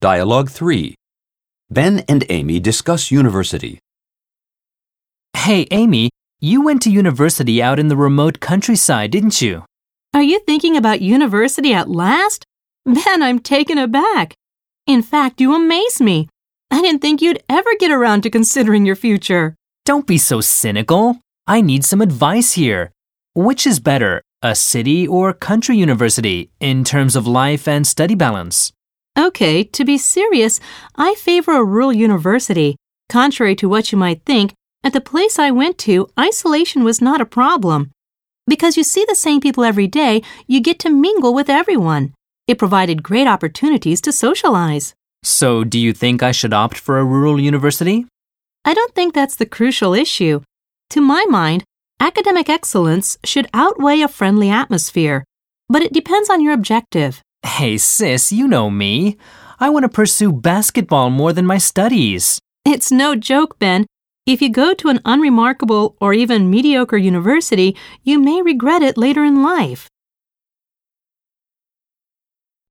Dialogue 3. Ben and Amy discuss university. Hey, Amy, you went to university out in the remote countryside, didn't you? Are you thinking about university at last? Ben, I'm taken aback. In fact, you amaze me. I didn't think you'd ever get around to considering your future. Don't be so cynical. I need some advice here. Which is better, a city or country university in terms of life and study balance? Okay, to be serious, I favor a rural university. Contrary to what you might think, at the place I went to, isolation was not a problem. Because you see the same people every day, you get to mingle with everyone. It provided great opportunities to socialize. So, do you think I should opt for a rural university? I don't think that's the crucial issue. To my mind, academic excellence should outweigh a friendly atmosphere, but it depends on your objective. Hey, sis, you know me. I want to pursue basketball more than my studies. It's no joke, Ben. If you go to an unremarkable or even mediocre university, you may regret it later in life.